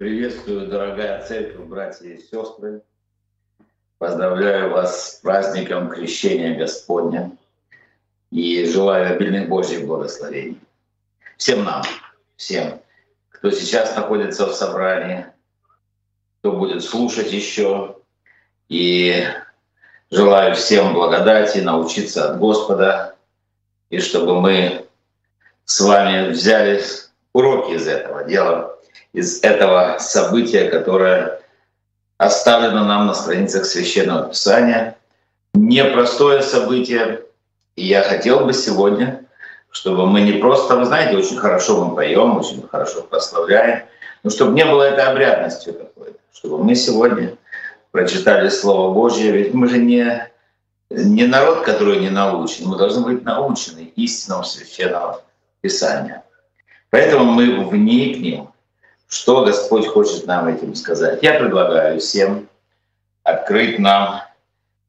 Приветствую, дорогая церковь, братья и сестры. Поздравляю вас с праздником Крещения Господня и желаю обильных Божьих благословений. Всем нам, всем, кто сейчас находится в собрании, кто будет слушать еще. И желаю всем благодати, научиться от Господа, и чтобы мы с вами взяли уроки из этого дела, из этого события, которое оставлено нам на страницах Священного Писания. Непростое событие, и я хотел бы сегодня, чтобы мы не просто, вы знаете, очень хорошо мы поем, очень хорошо прославляем, но чтобы не было этой обрядностью какой-то, чтобы мы сегодня прочитали Слово Божье, ведь мы же не, не народ, который не научен, мы должны быть научены истинам Священного Писания. Поэтому мы вникнем что Господь хочет нам этим сказать? Я предлагаю всем открыть нам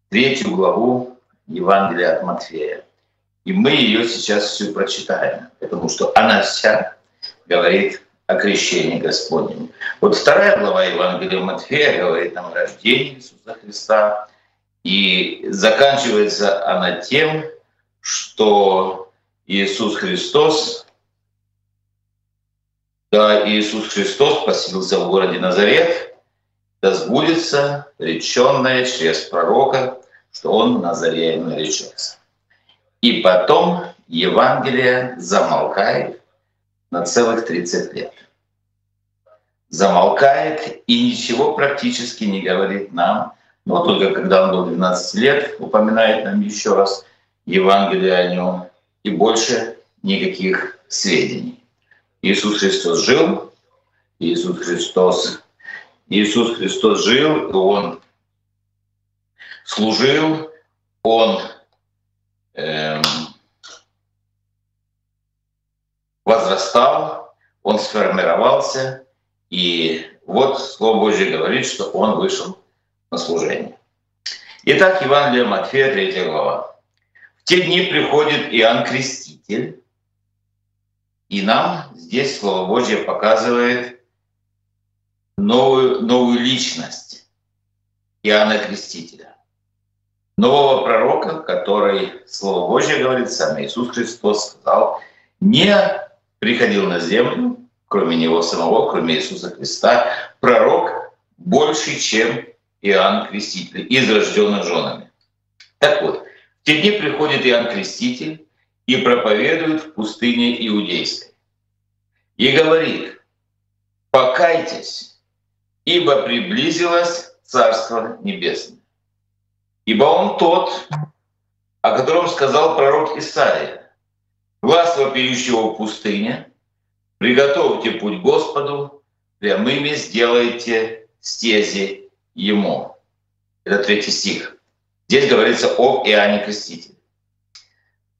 третью главу Евангелия от Матфея. И мы ее сейчас всю прочитаем, потому что она вся говорит о крещении Господнем. Вот вторая глава Евангелия Матфея говорит нам о рождении Иисуса Христа. И заканчивается она тем, что Иисус Христос да Иисус Христос поселился в городе Назарет, да сбудется реченное через пророка, что он Назареем наречется. И потом Евангелие замолкает на целых 30 лет. Замолкает и ничего практически не говорит нам, но только когда он был 12 лет, упоминает нам еще раз Евангелие о нем, и больше никаких сведений. Иисус Христос жил, Иисус Христос, Иисус Христос жил, и Он служил, Он эм, возрастал, Он сформировался, и вот Слово Божье говорит, что Он вышел на служение. Итак, Евангелие Матфея, 3 глава. В те дни приходит Иоанн Креститель, и нам здесь Слово Божье показывает новую, новую личность Иоанна Крестителя. Нового пророка, который, Слово Божье говорит, сам Иисус Христос сказал, не приходил на землю, кроме Него самого, кроме Иисуса Христа, пророк больше, чем Иоанн Креститель, из рожденных женами. Так вот, в те дни приходит Иоанн Креститель, и проповедует в пустыне Иудейской. И говорит, покайтесь, ибо приблизилось Царство Небесное. Ибо он тот, о котором сказал пророк Исаия, глаз вопиющего в пустыне, приготовьте путь Господу, прямыми сделайте стези Ему. Это третий стих. Здесь говорится об Иоанне Крестителе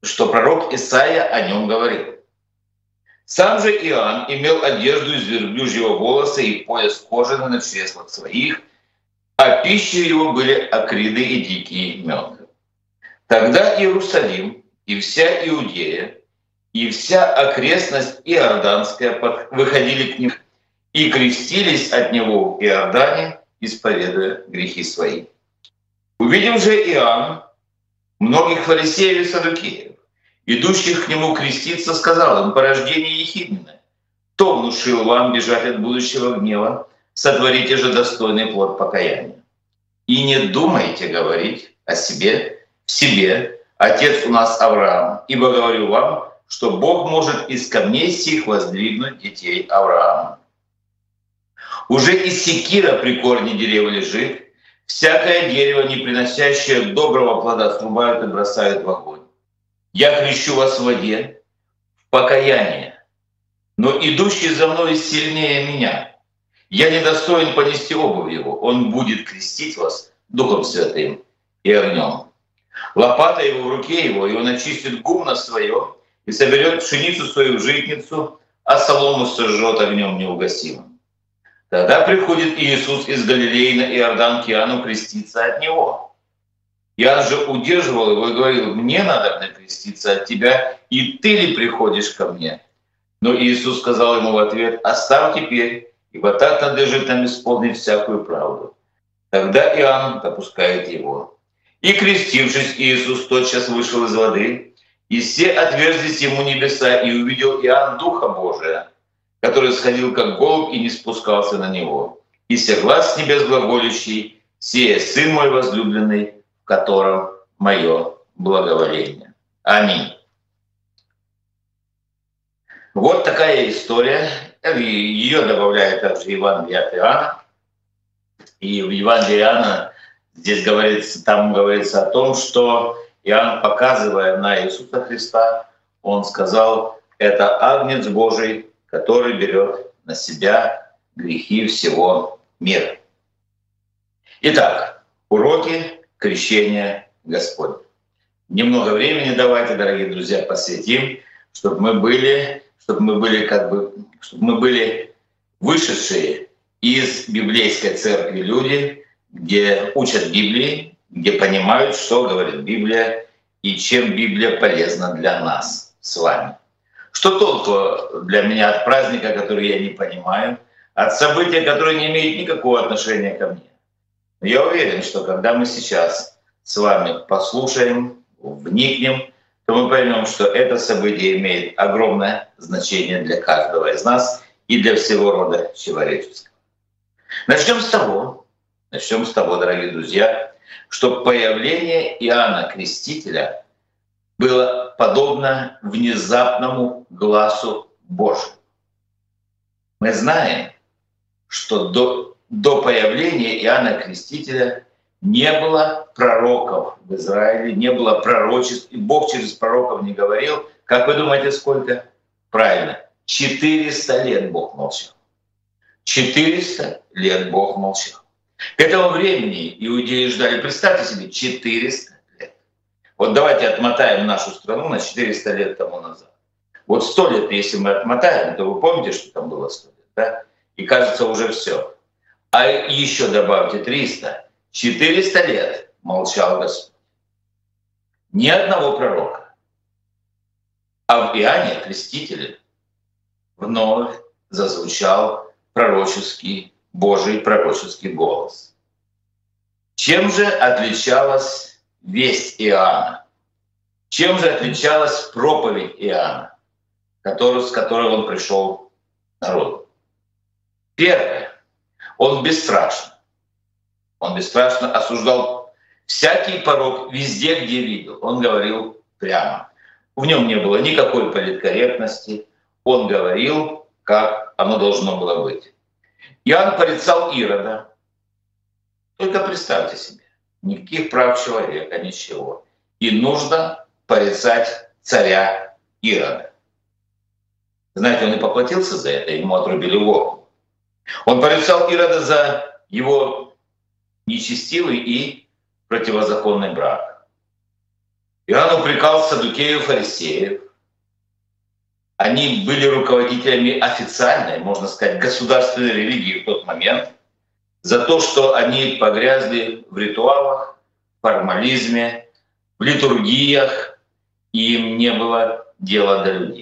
что пророк Исаия о нем говорил. Сам же Иоанн имел одежду из верблюжьего волоса и пояс кожаный на чреслах своих, а пищей его были акриды и дикие мед. Тогда Иерусалим и вся Иудея и вся окрестность Иорданская выходили к ним и крестились от него в Иордане, исповедуя грехи свои. Увидев же Иоанн многих фарисеев и садукеев, идущих к нему креститься, сказал им, порождение ехидное, кто внушил вам бежать от будущего гнева, сотворите же достойный плод покаяния. И не думайте говорить о себе, в себе, отец у нас Авраам, ибо говорю вам, что Бог может из камней сих воздвигнуть детей Авраама. Уже из секира при корне дерева лежит, всякое дерево, не приносящее доброго плода, срубают и бросают в огонь. Я крещу вас в воде, в покаяние, но идущий за мной сильнее меня. Я недостоин понести обувь его. Он будет крестить вас Духом Святым и огнем. Лопата его в руке его, и он очистит гумно свое и соберет пшеницу свою в житницу, а солому сожжет огнем неугасимым. Тогда приходит Иисус из Галилеи на Иордан к Иоанну креститься от него. Я же удерживал его и говорил, мне надо креститься от тебя, и ты ли приходишь ко мне? Но Иисус сказал ему в ответ, оставь теперь, ибо так надлежит нам исполнить всякую правду. Тогда Иоанн допускает его. И крестившись, Иисус тотчас вышел из воды, и все отверзлись ему небеса, и увидел Иоанн Духа Божия, который сходил как голубь и не спускался на него. И глаз с небес глаголющий, «Сие Сын мой возлюбленный, котором мое благоволение». Аминь. Вот такая история. Ее добавляет также Евангелие от Иоанна. И в Евангелии Иоанна здесь говорится, там говорится о том, что Иоанн, показывая на Иисуса Христа, он сказал, это Агнец Божий, который берет на себя грехи всего мира. Итак, уроки крещения Господня. Немного времени давайте, дорогие друзья, посвятим, чтобы мы были чтобы мы были как бы, чтобы мы были вышедшие из библейской церкви люди, где учат Библии, где понимают, что говорит Библия и чем Библия полезна для нас с вами. Что толку для меня от праздника, который я не понимаю, от события, которое не имеет никакого отношения ко мне? Я уверен, что когда мы сейчас с вами послушаем, вникнем, то мы поймем, что это событие имеет огромное значение для каждого из нас и для всего рода человеческого. Начнем с того, начнем с того, дорогие друзья, что появление Иоанна Крестителя было подобно внезапному глазу Божьему. Мы знаем, что до, до появления Иоанна Крестителя не было пророков в Израиле, не было пророчеств, и Бог через пророков не говорил. Как вы думаете, сколько? Правильно, 400 лет Бог молчал. 400 лет Бог молчал. К этому времени иудеи ждали, представьте себе, 400 лет. Вот давайте отмотаем нашу страну на 400 лет тому назад. Вот 100 лет, если мы отмотаем, то вы помните, что там было 100 лет, да? И кажется, уже все. А еще добавьте 300, 400 лет молчал Господь. Ни одного пророка. А в Иоанне Крестителе вновь зазвучал пророческий, Божий пророческий голос. Чем же отличалась весть Иоанна? Чем же отличалась проповедь Иоанна, с которой он пришел к народу? Первое. Он бесстрашен. Он бесстрашно осуждал всякий порог везде, где видел. Он говорил прямо. В нем не было никакой политкорректности. Он говорил, как оно должно было быть. Иоанн порицал Ирода. Только представьте себе, никаких прав человека, ничего. И нужно порицать царя Ирода. Знаете, он и поплатился за это, ему отрубили голову. Он порицал Ирода за его нечестивый и противозаконный брак. Иоанн упрекал садукеев фарисеев. Они были руководителями официальной, можно сказать, государственной религии в тот момент за то, что они погрязли в ритуалах, формализме, в литургиях, и им не было дела до людей.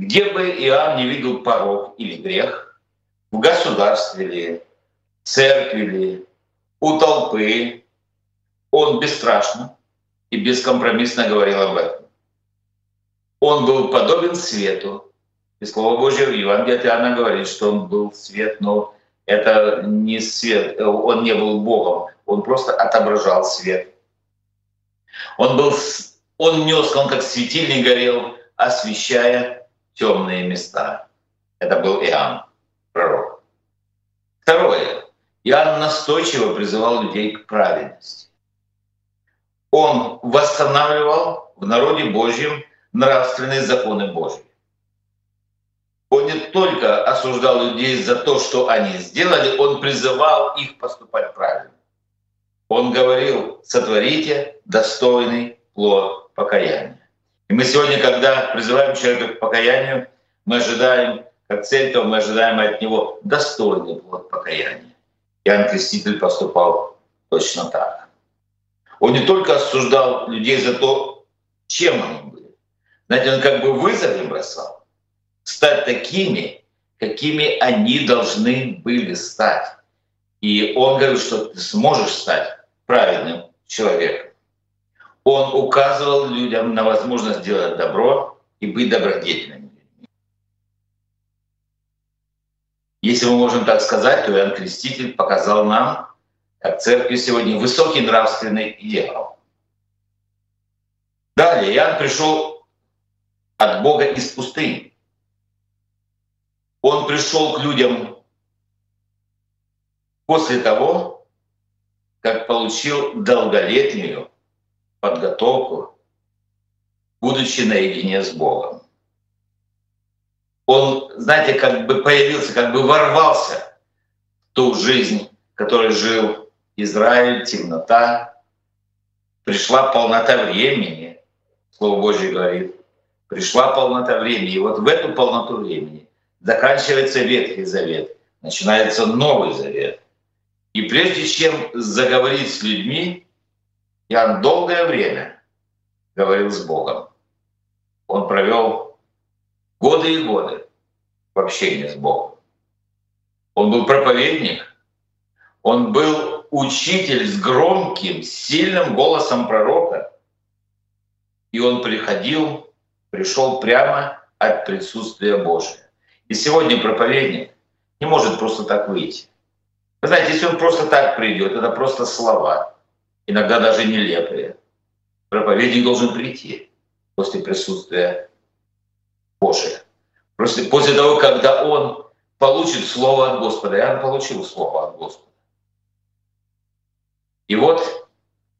Где бы Иоанн не видел порог или грех, в государстве ли, церкви ли, у толпы, он бесстрашно и бескомпромиссно говорил об этом. Он был подобен свету. И Слово Божье в Евангелии от Иоанна говорит, что он был свет, но это не свет, он не был Богом, он просто отображал свет. Он был, он нес, он как светильник горел, освещая темные места. Это был Иоанн, пророк. Второе. Иоанн настойчиво призывал людей к праведности. Он восстанавливал в народе Божьем нравственные законы Божьи. Он не только осуждал людей за то, что они сделали, он призывал их поступать правильно. Он говорил, сотворите достойный плод покаяния. И мы сегодня, когда призываем человека к покаянию, мы ожидаем, как церковь, мы ожидаем от него достойный плод покаяния. Иоанн Креститель поступал точно так. Он не только осуждал людей за то, чем они были. Знаете, он как бы вызов им бросал. Стать такими, какими они должны были стать. И он говорит, что ты сможешь стать праведным человеком. Он указывал людям на возможность делать добро и быть добродетельными. Если мы можем так сказать, то Иоанн Креститель показал нам, как церкви сегодня, высокий нравственный идеал. Далее Иоанн пришел от Бога из пустыни. Он пришел к людям после того, как получил долголетнюю подготовку, будучи наедине с Богом. Он, знаете, как бы появился, как бы ворвался в ту жизнь, которой жил Израиль, темнота. Пришла полнота времени, Слово Божье говорит. Пришла полнота времени. И вот в эту полноту времени заканчивается Ветхий Завет, начинается Новый Завет. И прежде чем заговорить с людьми, Иоанн долгое время говорил с Богом. Он провел годы и годы в общении с Богом. Он был проповедник, он был учитель с громким, сильным голосом пророка. И он приходил, пришел прямо от присутствия Божия. И сегодня проповедник не может просто так выйти. Вы знаете, если он просто так придет, это просто слова, иногда даже нелепые. Проповедник должен прийти после присутствия Божия. После, после того, когда он получит Слово от Господа. Иоанн получил Слово от Господа. И вот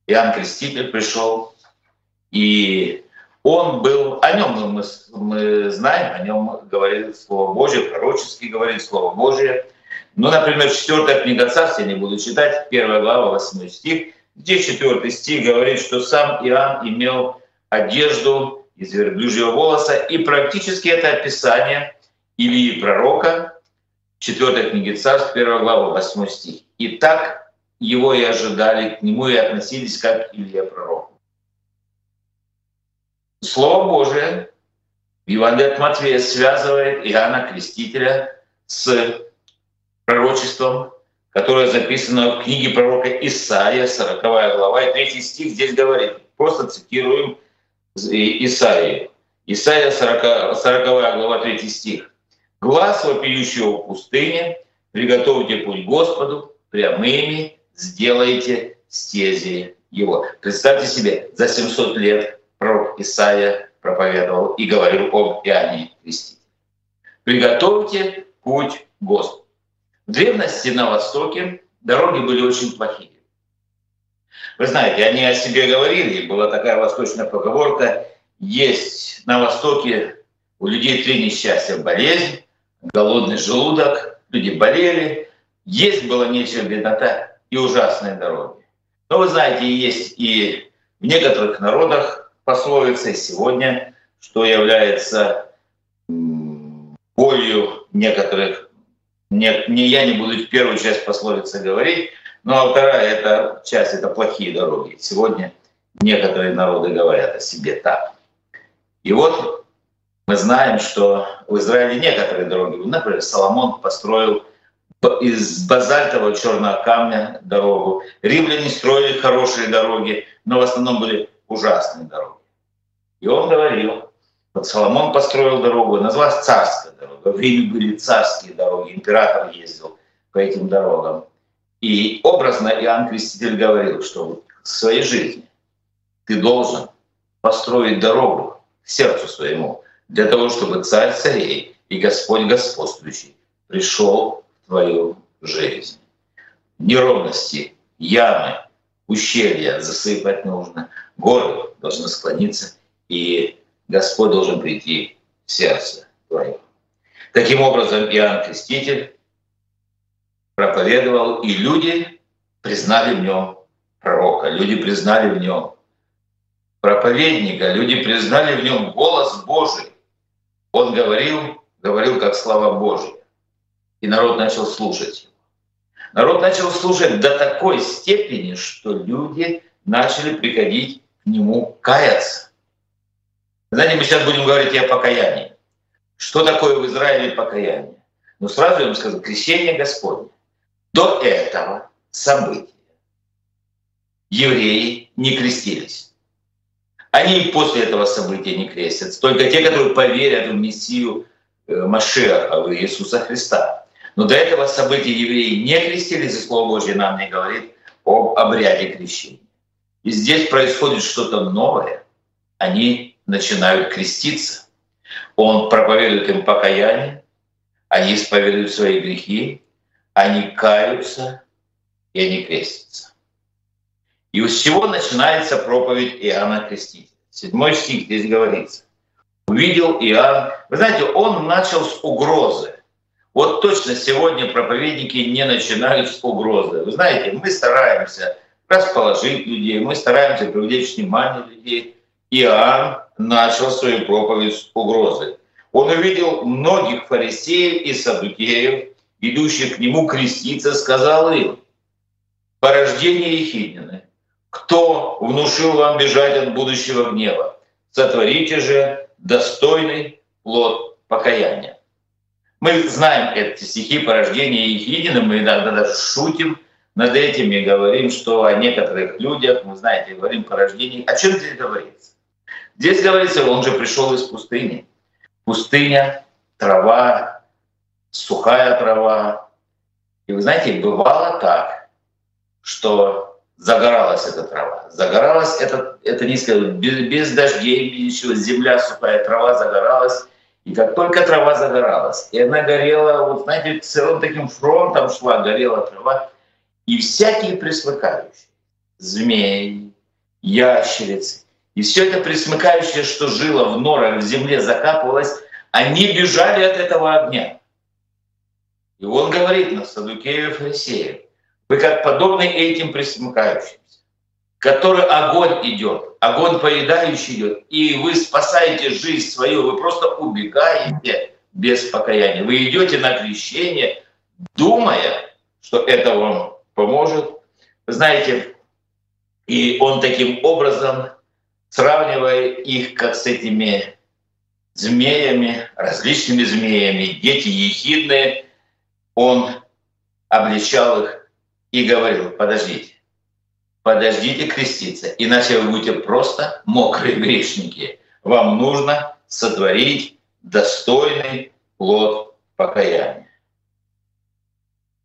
Иоанн Креститель пришел, и он был, о нем мы, мы знаем, о нем говорит Слово Божье, пророчески говорит Слово Божье – ну, например, четвертая книга Царств, я не буду читать, первая глава, восьмой стих, где четвертый стих говорит, что сам Иоанн имел одежду из верблюжьего волоса, и практически это описание Илии пророка, четвертой книги Царств, первая глава, восьмой стих. И так его и ожидали, к нему и относились, как Илья пророк. Слово Божие в Евангелии от Матфея связывает Иоанна Крестителя с пророчеством, которое записано в книге пророка Исаия, 40 глава, и 3 стих здесь говорит, просто цитируем Исаию. Исаия, 40, 40 глава, 3 стих. «Глаз вопиющего в пустыне, приготовьте путь Господу, прямыми сделайте стези его». Представьте себе, за 700 лет пророк Исаия проповедовал и говорил об Иоанне Крестителе. «Приготовьте путь Господу». В древности на Востоке дороги были очень плохие. Вы знаете, они о себе говорили, была такая восточная поговорка, есть на Востоке у людей три несчастья. Болезнь, голодный желудок, люди болели, есть было нечего, беднота и ужасные дороги. Но вы знаете, есть и в некоторых народах пословица сегодня, что является болью некоторых не, не я не буду первую часть пословицы говорить, ну а вторая это часть это плохие дороги. Сегодня некоторые народы говорят о себе так. И вот мы знаем, что в Израиле некоторые дороги, например, Соломон построил из базальтового черного камня дорогу. Римляне строили хорошие дороги, но в основном были ужасные дороги. И он говорил, Соломон построил дорогу, называлась царская дорога. В Риме были царские дороги, император ездил по этим дорогам. И образно Иоанн Креститель говорил, что в своей жизни ты должен построить дорогу сердцу своему, для того, чтобы царь царей и Господь господствующий пришел в твою жизнь. Неровности, ямы, ущелья засыпать нужно, горы должны склониться, и Господь должен прийти в сердце твое. Таким образом, Иоанн Креститель проповедовал, и люди признали в нем пророка, люди признали в нем проповедника, люди признали в нем голос Божий. Он говорил, говорил как слава Божья. И народ начал слушать его. Народ начал слушать до такой степени, что люди начали приходить к нему каяться. Знаете, мы сейчас будем говорить и о покаянии. Что такое в Израиле покаяние? Но сразу я вам скажу, крещение Господне. До этого события евреи не крестились. Они и после этого события не крестятся. Только те, которые поверят в Мессию э, Машеха, в Иисуса Христа. Но до этого события евреи не крестились, и Слово Божье нам не говорит об обряде крещения. И здесь происходит что-то новое. Они начинают креститься. Он проповедует им покаяние, они исповедуют свои грехи, они каются, и они крестятся. И с чего начинается проповедь Иоанна Крестителя? Седьмой стих здесь говорится. Увидел Иоанн. Вы знаете, он начал с угрозы. Вот точно сегодня проповедники не начинают с угрозы. Вы знаете, мы стараемся расположить людей, мы стараемся привлечь внимание людей. Иоанн начал свою проповедь с угрозы. Он увидел многих фарисеев и садукеев, идущих к нему креститься, сказал им, «Порождение Ехиднины, кто внушил вам бежать от будущего гнева? Сотворите же достойный плод покаяния». Мы знаем эти стихи порождения Ехидины, мы иногда даже шутим над этим и говорим, что о некоторых людях, вы знаете, говорим порождение. О чем здесь говорится? Здесь говорится, он же пришел из пустыни. Пустыня, трава, сухая трава. И вы знаете, бывало так, что загоралась эта трава. Загоралась это, это низко, без, без дождей, без ничего, земля сухая, трава загоралась. И как только трава загоралась, и она горела, вот знаете, целым таким фронтом шла, горела трава, и всякие присмыкающие, змеи, ящерицы, и все это присмыкающее, что жило в норах, в земле, закапывалось, они бежали от этого огня. И он говорит на Садукею и Фарисею, вы как подобны этим присмыкающимся, который огонь идет, огонь поедающий идет, и вы спасаете жизнь свою, вы просто убегаете без покаяния. Вы идете на крещение, думая, что это вам поможет. Вы знаете, и он таким образом сравнивая их как с этими змеями, различными змеями, дети ехидные, он обличал их и говорил, подождите, подождите креститься, иначе вы будете просто мокрые грешники. Вам нужно сотворить достойный плод покаяния.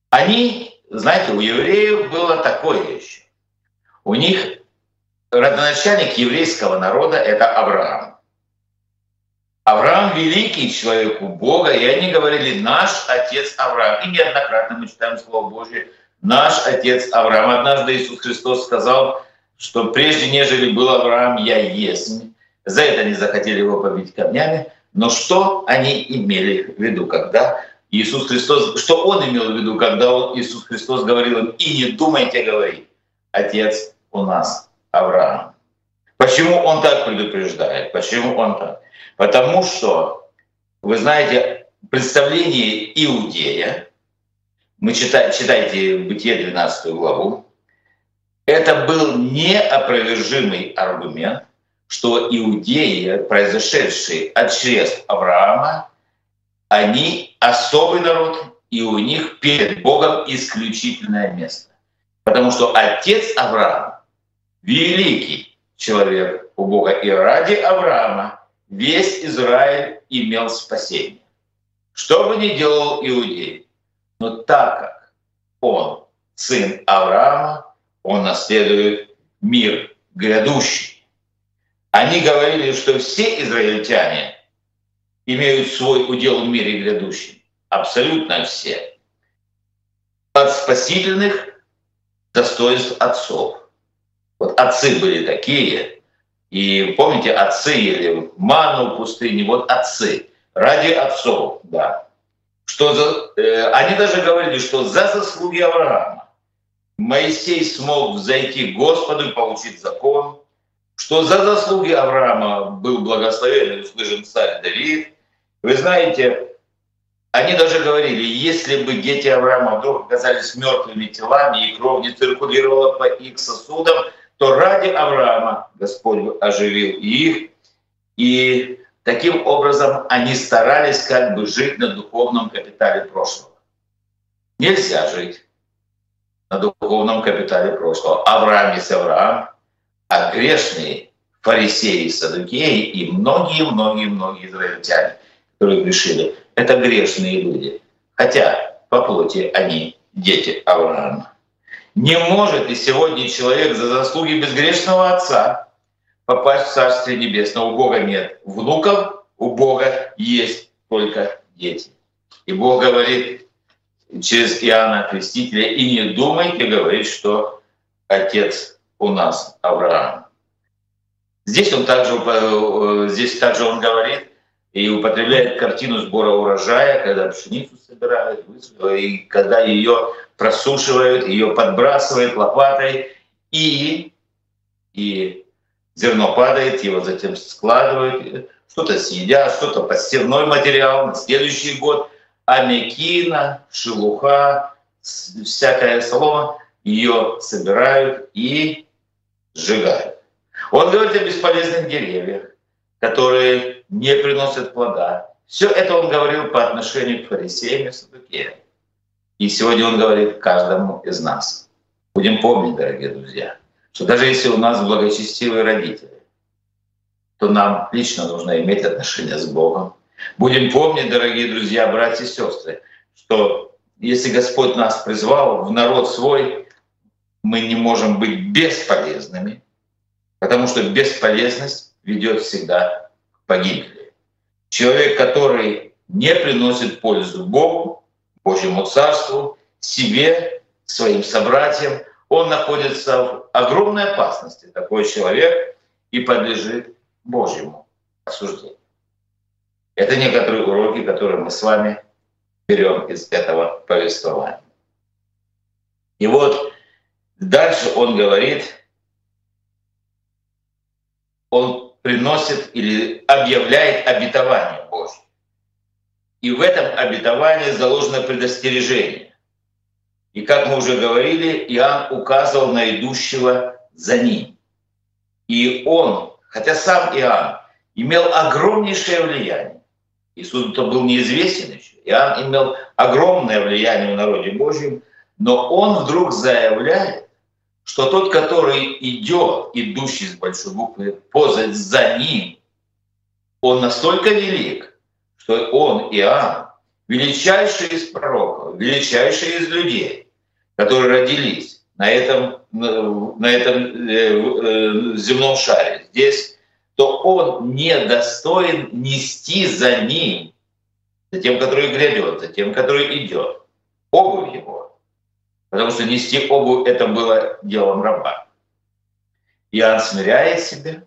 Они, знаете, у евреев было такое еще. У них родоначальник еврейского народа — это Авраам. Авраам — великий человек у Бога, и они говорили «наш отец Авраам». И неоднократно мы читаем Слово Божье «наш отец Авраам». Однажды Иисус Христос сказал, что прежде нежели был Авраам, я есть. За это они захотели его побить камнями. Но что они имели в виду, когда Иисус Христос, что Он имел в виду, когда он, Иисус Христос говорил им, и не думайте говорить, Отец у нас Авраам. Почему он так предупреждает? Почему он так? Потому что, вы знаете, представление Иудея, мы читаем, читайте Бытие 12 главу, это был неопровержимый аргумент, что иудеи, произошедшие от чресл Авраама, они особый народ, и у них перед Богом исключительное место. Потому что отец Авраам великий человек у Бога. И ради Авраама весь Израиль имел спасение. Что бы ни делал иудей, но так как он сын Авраама, он наследует мир грядущий. Они говорили, что все израильтяне имеют свой удел в мире грядущем. Абсолютно все. От спасительных достоинств отцов – вот отцы были такие, и помните, отцы ели ману в пустыне, вот отцы, ради отцов, да. Что за, э, они даже говорили, что за заслуги Авраама Моисей смог взойти к Господу и получить закон, что за заслуги Авраама был благословен и услышан царь Давид. Вы знаете, они даже говорили, если бы дети Авраама вдруг оказались мертвыми телами, и кровь не циркулировала по их сосудам, то ради Авраама Господь оживил их, и Таким образом, они старались как бы жить на духовном капитале прошлого. Нельзя жить на духовном капитале прошлого. Авраам и Авраам, а грешные фарисеи садукеи и многие-многие-многие израильтяне, которые грешили, это грешные люди. Хотя по плоти они дети Авраама. Не может и сегодня человек за заслуги безгрешного отца попасть в Царствие Небесное. У Бога нет внуков, у Бога есть только дети. И Бог говорит через Иоанна Крестителя, и не думайте говорить, что отец у нас Авраам. Здесь он также, э, здесь также он говорит и употребляет картину сбора урожая, когда пшеницу собирают, и когда ее просушивают, ее подбрасывают лопатой, и, и зерно падает, его затем складывают, что-то съедят, что-то подстевной материал на следующий год, а мекина, шелуха, всякая солома, ее собирают и сжигают. Он говорит о бесполезных деревьях, которые не приносят плода. Все это он говорил по отношению к фарисеям и садукеям. И сегодня он говорит каждому из нас. Будем помнить, дорогие друзья, что даже если у нас благочестивые родители, то нам лично нужно иметь отношения с Богом. Будем помнить, дорогие друзья, братья и сестры, что если Господь нас призвал в народ свой, мы не можем быть бесполезными, потому что бесполезность ведет всегда к погибели. Человек, который не приносит пользу Богу, Божьему Царству, себе, своим собратьям, он находится в огромной опасности, такой человек, и подлежит Божьему осуждению. Это некоторые уроки, которые мы с вами берем из этого повествования. И вот дальше он говорит, он приносит или объявляет обетование Божье. И в этом обетовании заложено предостережение. И как мы уже говорили, Иоанн указывал на идущего за ним. И он, хотя сам Иоанн имел огромнейшее влияние, Иисус-то был неизвестен еще, Иоанн имел огромное влияние в народе Божьем, но он вдруг заявляет, что тот, который идет, идущий с большой буквы, позать за ним, он настолько велик, что он, Иоанн, величайший из пророков, величайший из людей, которые родились на этом, на этом э, э, земном шаре, здесь, то он не достоин нести за ним, за тем, который грядет, за тем, который идет, обувь его. Потому что нести обувь — это было делом раба. Иоанн смиряет себя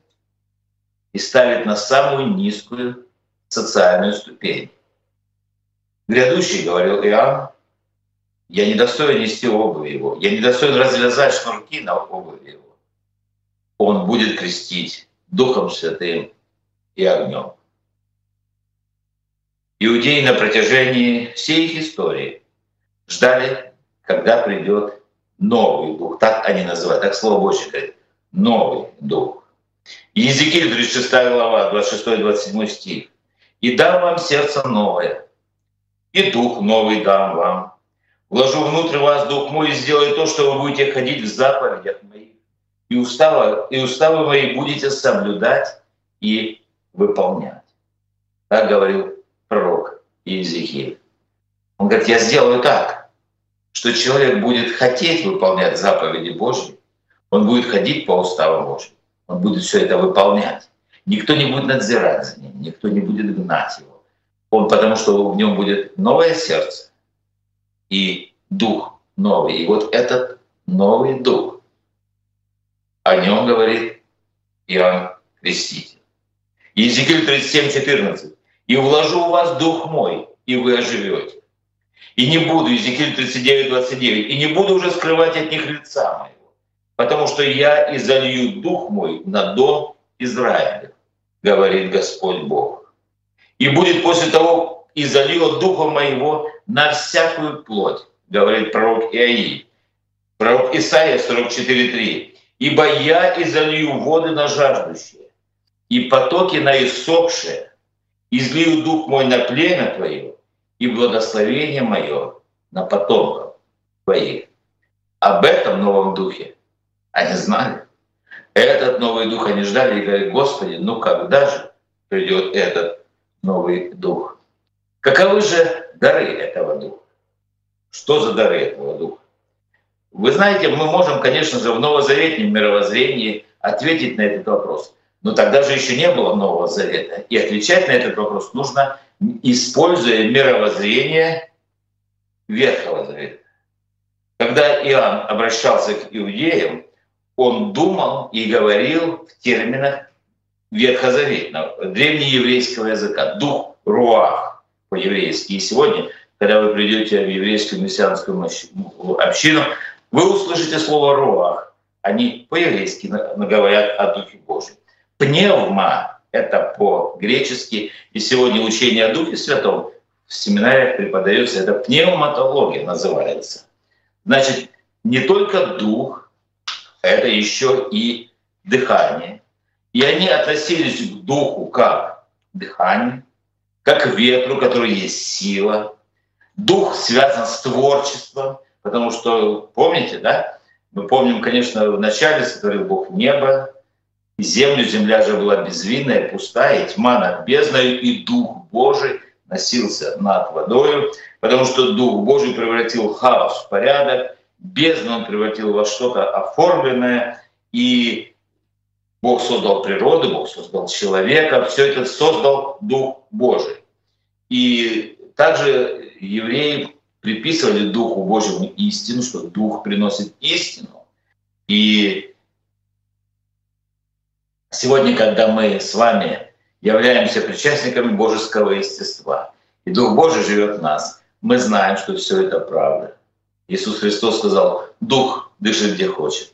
и ставит на самую низкую социальную ступень. Грядущий, говорил Иоанн, я не достоин нести обувь его, я не достоин развязать шнурки на обувь его. Он будет крестить Духом Святым и огнем. Иудеи на протяжении всей их истории ждали, когда придет новый дух. Так они называют, так слово Божье говорит. Новый дух. Иезекииль 36 глава, 26-27 стих и дам вам сердце новое, и дух новый дам вам. Вложу внутрь вас дух мой и сделаю то, что вы будете ходить в заповедях моих, и уставы, и уставы мои будете соблюдать и выполнять. Так говорил пророк Иезекииль. Он говорит, я сделаю так, что человек будет хотеть выполнять заповеди Божьи, он будет ходить по уставу Божьим, он будет все это выполнять. Никто не будет надзирать за ним, никто не будет гнать его. Он, потому что в нем будет новое сердце и дух новый. И вот этот новый дух, о нем говорит Иоанн Креститель. Иезекииль 37, 14. «И вложу в вас дух мой, и вы оживете. И не буду, Иезекииль 39, 29, и не буду уже скрывать от них лица моего, потому что я изолью дух мой на дом Израиля, говорит Господь Бог. И будет после того, и залил Духа Моего на всякую плоть, говорит пророк Иаи. Пророк Исаия 44.3. «Ибо я изолью воды на жаждущие, и потоки на иссохшие, излию дух мой на племя твое, и благословение мое на потомков твоих. Об этом новом духе они знали. Этот новый дух они ждали и говорят, Господи, ну когда же придет этот новый дух? Каковы же дары этого духа? Что за дары этого духа? Вы знаете, мы можем, конечно же, в новозаветном мировоззрении ответить на этот вопрос. Но тогда же еще не было Нового Завета. И отвечать на этот вопрос нужно, используя мировоззрение Ветхого Завета. Когда Иоанн обращался к иудеям, он думал и говорил в терминах ветхозаветного, древнееврейского языка, дух руах по-еврейски. И сегодня, когда вы придете в еврейскую мессианскую общину, вы услышите слово руах. Они по-еврейски говорят о Духе Божьем. Пневма — это по-гречески, и сегодня учение о Духе Святом в семинариях преподается, это пневматология называется. Значит, не только дух, это еще и дыхание. И они относились к духу как к дыханию, как ветру, который есть сила. Дух связан с творчеством, потому что, помните, да? Мы помним, конечно, в начале сотворил Бог небо, землю, земля же была безвинная, пустая, и тьма над бездною, и Дух Божий носился над водою, потому что Дух Божий превратил хаос в порядок, бездну он превратил во что-то оформленное, и Бог создал природу, Бог создал человека, все это создал Дух Божий. И также евреи приписывали Духу Божьему истину, что Дух приносит истину. И Сегодня, когда мы с вами являемся причастниками божеского естества, и Дух Божий живет в нас, мы знаем, что все это правда. Иисус Христос сказал, Дух дышит где хочет.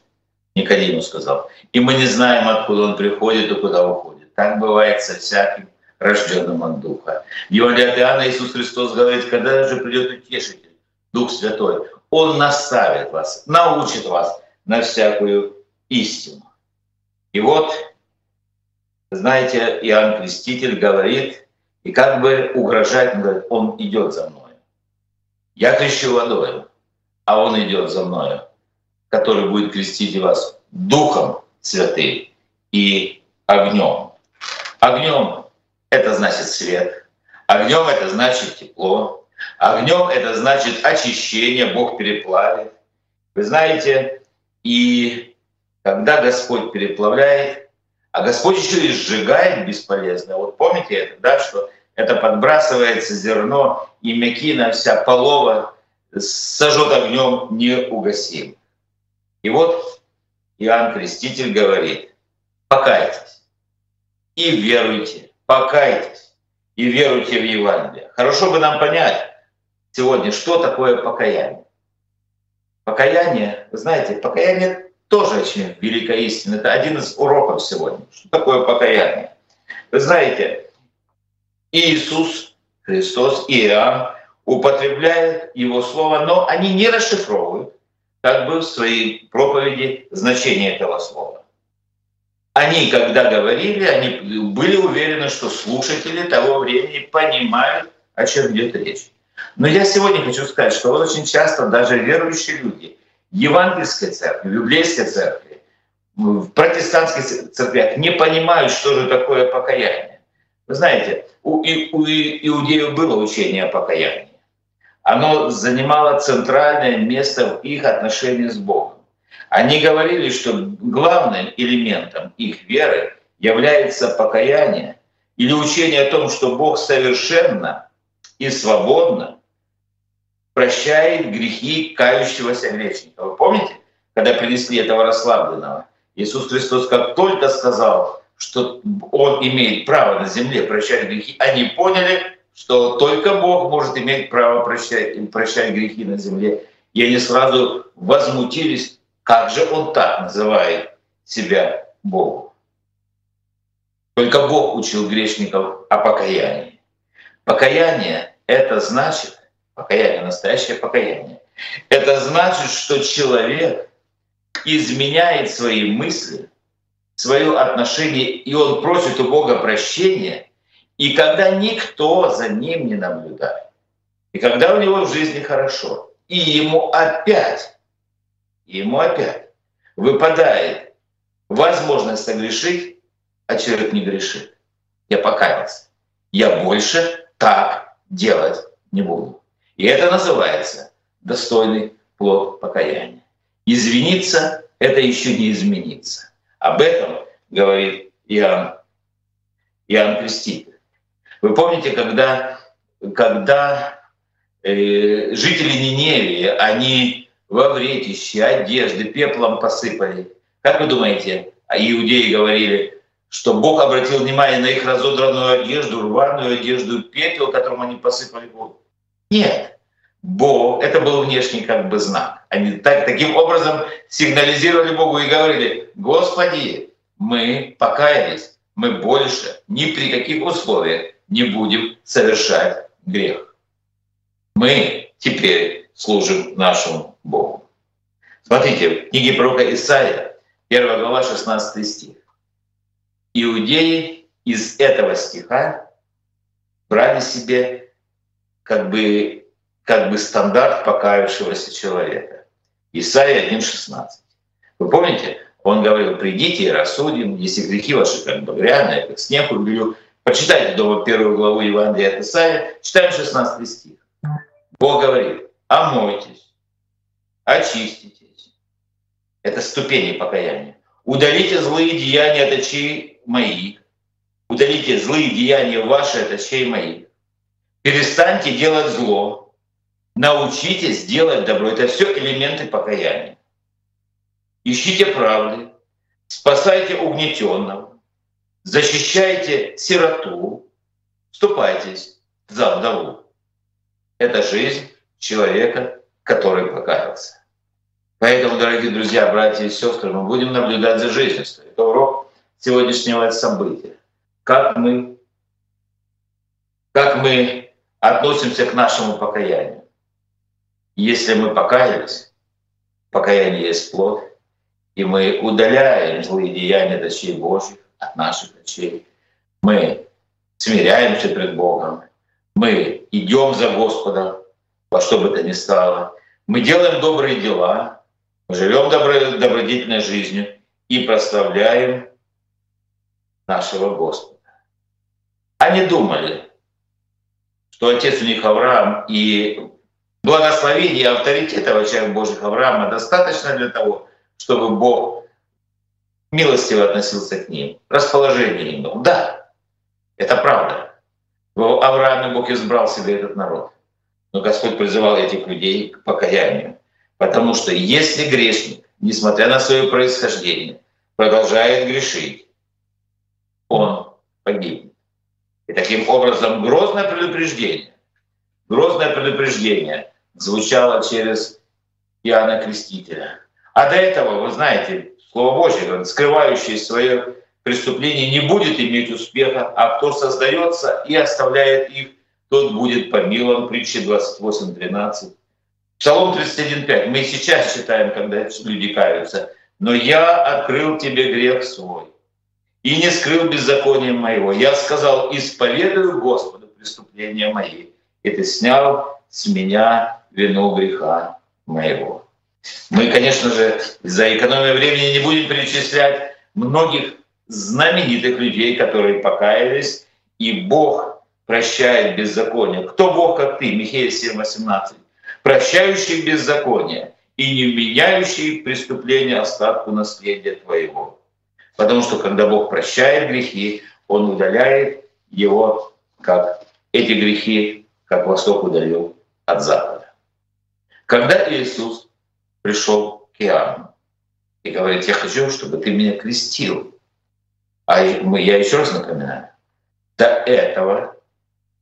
Никодиму сказал. И мы не знаем, откуда он приходит и куда уходит. Так бывает со всяким рожденным от Духа. В Евангелии от Иоанна Иисус Христос говорит, когда же придет утешитель, Дух Святой, Он наставит вас, научит вас на всякую истину. И вот знаете, Иоанн Креститель говорит, и как бы угрожает, он говорит, он идет за мной. Я крещу водой, а он идет за мной, который будет крестить вас Духом Святым и огнем. Огнем — это значит свет, огнем — это значит тепло, огнем — это значит очищение, Бог переплавит. Вы знаете, и когда Господь переплавляет, а Господь еще и сжигает бесполезно. Вот помните это, да, что это подбрасывается зерно, и мякина вся полова сожжет огнем не угасим. И вот Иоанн Креститель говорит, покайтесь и веруйте, покайтесь и веруйте в Евангелие. Хорошо бы нам понять сегодня, что такое покаяние. Покаяние, вы знаете, покаяние тоже очень великая истина. Это один из уроков сегодня. Что такое покаяние? Вы знаете, Иисус Христос и Иоанн употребляют его слово, но они не расшифровывают как бы в своей проповеди значение этого слова. Они, когда говорили, они были уверены, что слушатели того времени понимают, о чем идет речь. Но я сегодня хочу сказать, что очень часто даже верующие люди – евангельской церкви, в библейской церкви, в протестантских церквях не понимают, что же такое покаяние. Вы знаете, у, у иудеев было учение о покаянии. Оно занимало центральное место в их отношении с Богом. Они говорили, что главным элементом их веры является покаяние или учение о том, что Бог совершенно и свободно прощает грехи кающегося грешника. Вы помните, когда принесли этого расслабленного? Иисус Христос как только сказал, что Он имеет право на земле прощать грехи, они поняли, что только Бог может иметь право прощать, прощать грехи на земле. И они сразу возмутились, как же Он так называет себя Богом. Только Бог учил грешников о покаянии. Покаяние — это значит Покаяние, настоящее покаяние. Это значит, что человек изменяет свои мысли, свое отношение, и он просит у Бога прощения, И когда никто за ним не наблюдает, и когда у него в жизни хорошо, и ему опять, ему опять выпадает возможность согрешить, а человек не грешит. Я покаялся. Я больше так делать не буду. И это называется достойный плод покаяния. Извиниться – это еще не измениться. Об этом говорит Иоанн, Иоанн Креститель. Вы помните, когда, когда э, жители Ниневии, они во вретище, одежды пеплом посыпали. Как вы думаете, а иудеи говорили, что Бог обратил внимание на их разодранную одежду, рваную одежду, пепел, которым они посыпали воду? Нет. Бог, это был внешний как бы знак. Они так, таким образом сигнализировали Богу и говорили, Господи, мы покаялись, мы больше ни при каких условиях не будем совершать грех. Мы теперь служим нашему Богу. Смотрите, в книге пророка Исаия, 1 глава, 16 стих иудеи из этого стиха брали себе как бы, как бы стандарт покаявшегося человека. Исайя 1.16. Вы помните, он говорил, придите и рассудим, если грехи ваши как багряные, как снег убелю. Почитайте дома первую главу Евангелия от Исаия, читаем 16 стих. Бог говорит, омойтесь, очиститесь. Это ступени покаяния. Удалите злые деяния от очей моих. Удалите злые деяния ваши от очей моих. Перестаньте делать зло. Научитесь делать добро. Это все элементы покаяния. Ищите правды. Спасайте угнетенного. Защищайте сироту. Вступайтесь за вдову. Это жизнь человека, который покаялся. Поэтому, дорогие друзья, братья и сестры, мы будем наблюдать за жизнью. Это урок сегодняшнего события. Как мы, как мы относимся к нашему покаянию. Если мы покаялись, покаяние есть плод, и мы удаляем злые деяния дочей Божьих от наших дочей, мы смиряемся пред Богом, мы идем за Господом во что бы то ни стало, мы делаем добрые дела, мы живем добро, добродетельной жизнью и прославляем нашего Господа. Они думали, что отец у них Авраам и благословение и авторитет человека Божьих Авраама достаточно для того, чтобы Бог милостиво относился к ним, расположение им. Да, это правда. В Аврааме Бог избрал себе этот народ. Но Господь призывал этих людей к покаянию. Потому что если грешник, несмотря на свое происхождение, продолжает грешить, он погибнет. Таким образом грозное предупреждение, грозное предупреждение звучало через Иоанна Крестителя. А до этого, вы знаете, Слово Божье говорит, скрывающий свое преступление не будет иметь успеха, а кто создается и оставляет их, тот будет помилован. Притча 28.13. Псалом 31.5. Мы сейчас читаем, когда люди каются. «Но я открыл тебе грех свой, и не скрыл беззакония моего. Я сказал, исповедую Господу преступления мои, и ты снял с меня вину греха моего. Мы, конечно же, за экономию времени не будем перечислять многих знаменитых людей, которые покаялись, и Бог прощает беззаконие. Кто Бог, как ты? Михея 7:18. Прощающий беззаконие и не меняющий преступления остатку наследия твоего. Потому что когда Бог прощает грехи, Он удаляет его, как эти грехи, как Восток удалил от Запада. Когда Иисус пришел к Иоанну и говорит, я хочу, чтобы ты меня крестил. А я еще раз напоминаю, до этого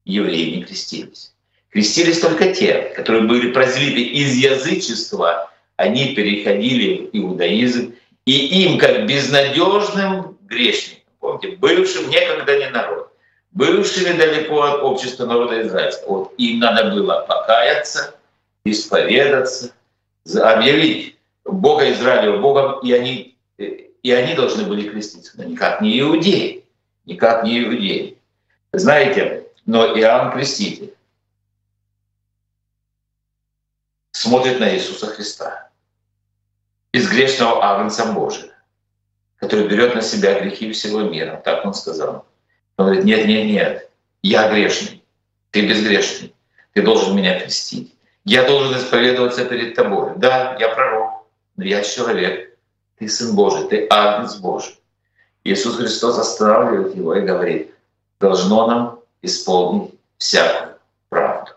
евреи не крестились. Крестились только те, которые были прозлиты из язычества, они переходили в иудаизм, и им, как безнадежным грешникам, помните, бывшим некогда не народ, бывшими далеко от общества народа израильского, вот им надо было покаяться, исповедаться, объявить Бога Израиля Богом, и они, и они должны были креститься, но никак не иудеи, никак не иудеи. Знаете, но Иоанн Креститель смотрит на Иисуса Христа, безгрешного Агнца Божия, который берет на себя грехи всего мира. Так он сказал. Он говорит, нет, нет, нет, я грешный, ты безгрешный, ты должен меня крестить. Я должен исповедоваться перед тобой. Да, я пророк, но я человек. Ты Сын Божий, ты Агнец Божий. Иисус Христос останавливает его и говорит, должно нам исполнить всякую правду.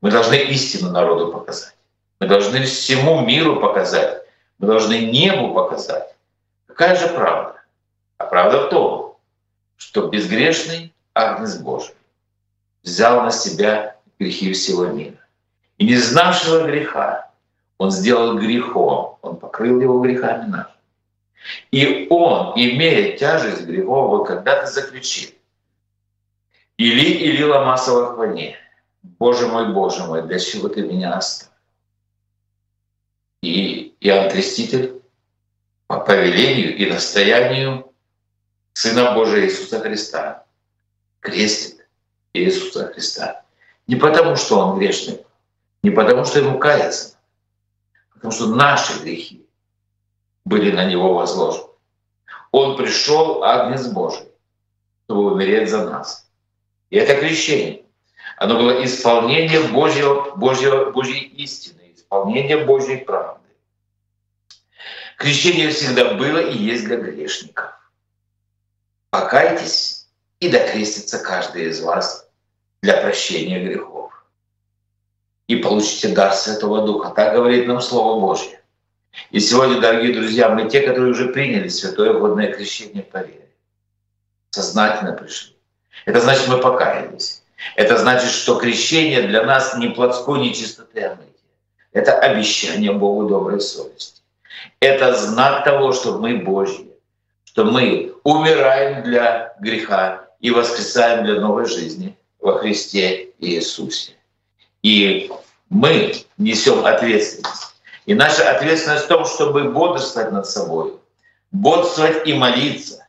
Мы должны истину народу показать. Мы должны всему миру показать. Мы должны небу показать. Какая же правда? А правда в том, что безгрешный Агнец Божий взял на себя грехи всего мира. И не знавшего греха он сделал грехом, он покрыл его грехами нашими. И он, имея тяжесть грехов, когда-то заключил. Или или ломаса во хване. Боже мой, Боже мой, для чего ты меня оставил? И Иоанн Креститель по повелению и настоянию Сына Божия Иисуса Христа крестит Иисуса Христа. Не потому, что Он грешный, не потому, что Ему каяться, а потому что наши грехи были на Него возложены. Он пришел, Агнец Божий, чтобы умереть за нас. И это крещение. Оно было исполнение Божьего, Божьего, Божьей истины, исполнение Божьей правды. Крещение всегда было и есть для грешников. Покайтесь, и докрестится каждый из вас для прощения грехов. И получите дар Святого Духа. Так говорит нам Слово Божье. И сегодня, дорогие друзья, мы те, которые уже приняли святое водное крещение по вере, сознательно пришли. Это значит, мы покаялись. Это значит, что крещение для нас не плотской нечистоты, а мытия. Это обещание Богу доброй совести. Это знак того, что мы Божьи, что мы умираем для греха и воскресаем для новой жизни во Христе Иисусе. И мы несем ответственность. И наша ответственность в том, чтобы бодрствовать над собой, бодрствовать и молиться.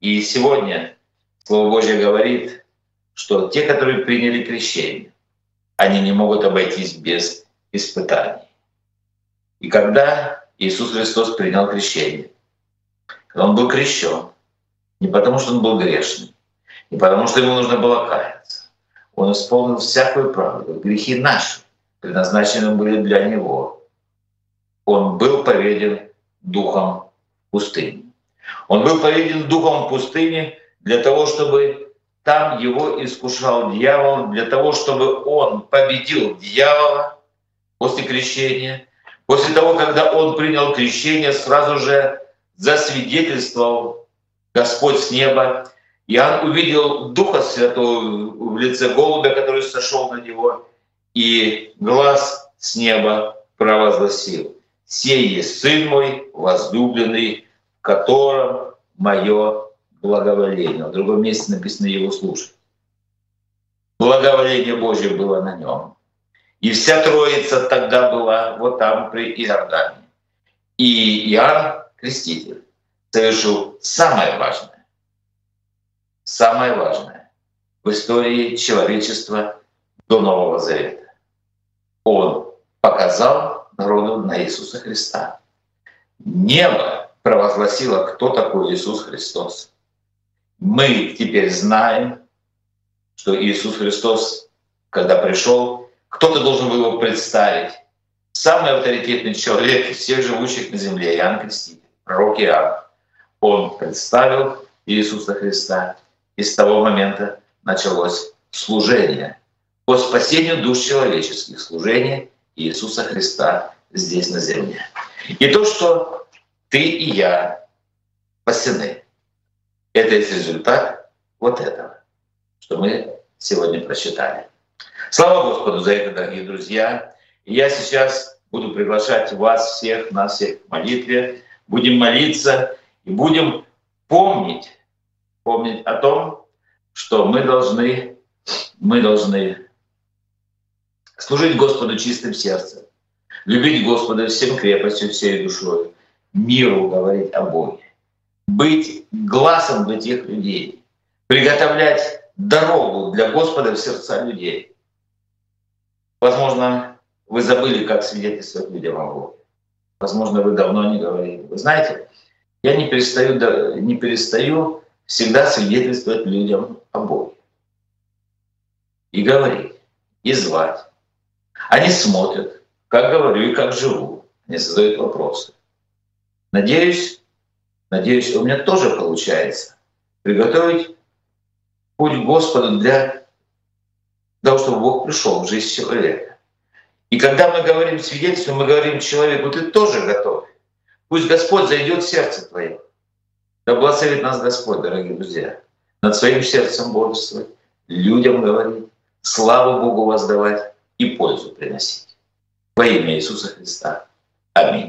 И сегодня Слово Божье говорит, что те, которые приняли крещение, они не могут обойтись без испытаний. И когда Иисус Христос принял крещение, когда Он был крещен, не потому что Он был грешный, не потому что Ему нужно было каяться, Он исполнил всякую правду, грехи наши предназначены были для Него. Он был поведен духом пустыни. Он был поведен духом пустыни для того, чтобы там его искушал дьявол для того, чтобы он победил дьявола после крещения. После того, когда он принял крещение, сразу же засвидетельствовал Господь с неба. Иоанн увидел Духа Святого в лице голубя, который сошел на него, и глаз с неба провозгласил. «Сей есть Сын мой, возлюбленный, в котором мое благоволение. В другом месте написано «его слушать». Благоволение Божье было на нем. И вся Троица тогда была вот там, при Иордане. И Иоанн Креститель совершил самое важное, самое важное в истории человечества до Нового Завета. Он показал народу на Иисуса Христа. Небо провозгласило, кто такой Иисус Христос мы теперь знаем, что Иисус Христос, когда пришел, кто-то должен был его представить. Самый авторитетный человек из всех живущих на земле, Иоанн Креститель, пророк Иоанн. Он представил Иисуса Христа, и с того момента началось служение по спасению душ человеческих, служение Иисуса Христа здесь на земле. И то, что ты и я спасены, это есть результат вот этого, что мы сегодня прочитали. Слава Господу за это, дорогие друзья. Я сейчас буду приглашать вас всех, нас всех к молитве. Будем молиться и будем помнить, помнить о том, что мы должны, мы должны служить Господу чистым сердцем, любить Господа всем крепостью, всей душой, миру говорить о Боге быть глазом для тех людей, приготовлять дорогу для Господа в сердца людей. Возможно, вы забыли, как свидетельствовать людям о Боге. Возможно, вы давно не говорили. Вы знаете, я не перестаю, не перестаю всегда свидетельствовать людям о Боге. И говорить, и звать. Они смотрят, как говорю и как живу. Они задают вопросы. Надеюсь, надеюсь, у меня тоже получается приготовить путь Господу для того, чтобы Бог пришел в жизнь человека. И когда мы говорим свидетельство, мы говорим человеку, ты тоже готов. Пусть Господь зайдет в сердце твое. Да благословит нас Господь, дорогие друзья. Над своим сердцем бодрствовать, людям говорить, славу Богу воздавать и пользу приносить. Во имя Иисуса Христа. Аминь.